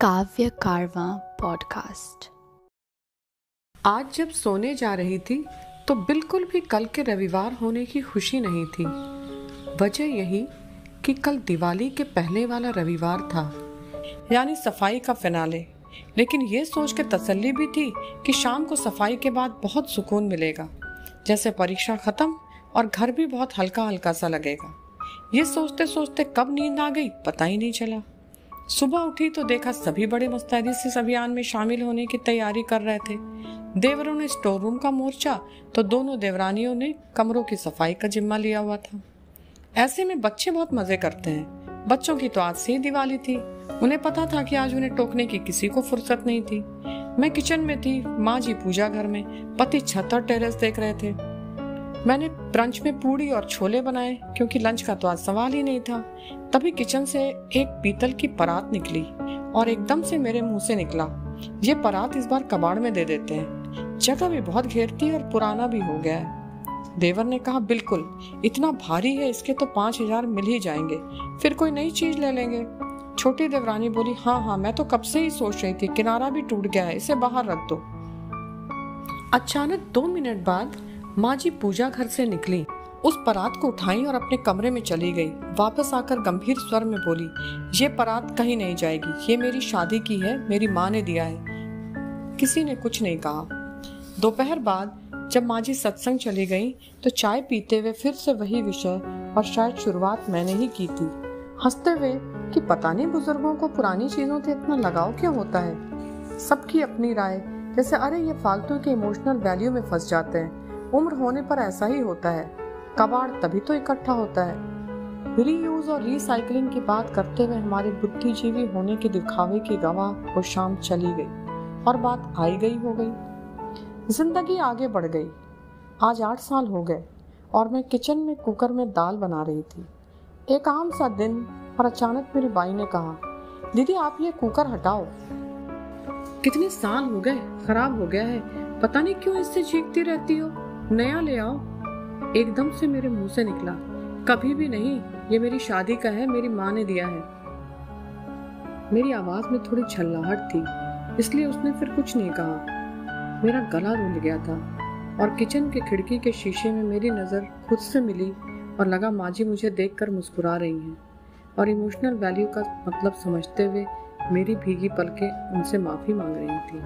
काव्य कारवा पॉडकास्ट आज जब सोने जा रही थी तो बिल्कुल भी कल के रविवार होने की खुशी नहीं थी। वजह यही कि कल दिवाली के पहले वाला रविवार था। यानी सफ़ाई का फिनाले लेकिन ये सोच के तसल्ली भी थी कि शाम को सफ़ाई के बाद बहुत सुकून मिलेगा। जैसे परीक्षा खत्म और घर भी बहुत हल्का हल्का सा लगेगा। ये सोचते सोचते कब नींद आ गई, पता ही नहीं चला। सुबह उठी तो देखा सभी बड़े मुस्तैदी से अभियान में शामिल होने की तैयारी कर रहे थे। देवरों ने स्टोर रूम का मोर्चा तो दोनों देवरानियों ने कमरों की सफ़ाई का जिम्मा लिया हुआ था। ऐसे में बच्चे बहुत मज़े करते हैं। बच्चों की तो आज से ही दिवाली थी। उन्हें पता था कि आज उन्हें टोकने की किसी को फुर्सत नहीं थी। मैं किचन में थी, माँ जी पूजा घर में, पति छत और टेरेस देख रहे थे। मैंने ब्रंच में पूड़ी और छोले बनाए, क्योंकि लंच का तो आज सवाल ही नहीं था। तभी किचन से एक पीतल की परात निकली और एकदम से मेरे मुँह से निकला। ये परात इस बार कबाड़ में दे देते हैं। जगह भी बहुत घेरती और पुराना भी हो गया है। देवर ने कहा, बिल्कुल, इतना भारी है, इसके तो पाँच हज़ार मिल ही जाएँगे। फिर कोई नई चीज़ ले लेंगे। छोटी देवरानी बोली हाँ हाँ मैं तो कब से ही सोच रही थी, किनारा भी टूट गया है, इसे बाहर रख दो। अचानक दो मिनट बाद माँ जी पूजा घर से निकली। उस परात को उठाई और अपने कमरे में चली गई। वापस आकर गंभीर स्वर में बोली, ये परात कहीं नहीं जाएगी। ये मेरी शादी की है, मेरी माँ ने दिया है। किसी ने कुछ नहीं कहा। दोपहर बाद जब माँ जी सत्संग चली गई तो चाय पीते हुए फिर से वही विषय और शायद शुरुआत मैंने ही की थी। हँसते हुए कि पता नहीं बुज़ुर्गों को पुरानी चीज़ों से इतना लगाव क्यों होता है? सबकी अपनी राय, जैसे अरे ये फालतू के इमोशनल वैल्यू में फंस जाते हैं। उम्र होने पर ऐसा ही होता है। कबाड़ तभी तो इकट्ठा होता है। रीयूज और रिसाइकलिंग की बात करते हुए हमारे बुद्धिजीवी होने के दिखावे की गवाह वो शाम चली गई और बात आई गई हो गई। ज़िंदगी आगे बढ़ गई। आज आठ साल हो गए और मैं किचन में कुकर में दाल बना रही थी। एक आम सा दिन और अचानक मेरी बाई ने कहा, दीदी, आप ये कुकर हटाओ। कितने साल हो गए, खराब हो गया है। पता नहीं क्यों इससे चीखती रहती हो? नया ले आओ। एकदम से मेरे मुँह से निकला। कभी भी नहीं, ये मेरी शादी का है, मेरी माँ ने दिया है। मेरी आवाज़ में थोड़ी छल्लाहट थी, इसलिए उसने फिर कुछ नहीं कहा। मेरा गला रुल गया था और किचन के खिड़की के शीशे में मेरी नज़र खुद से मिली और लगा, माँ जी मुझे देखकर मुस्कुरा रही हैं। और इमोशनल वैल्यू का मतलब समझते हुए मेरी भीगी पलकें उनसे माफ़ी मांग रही थी।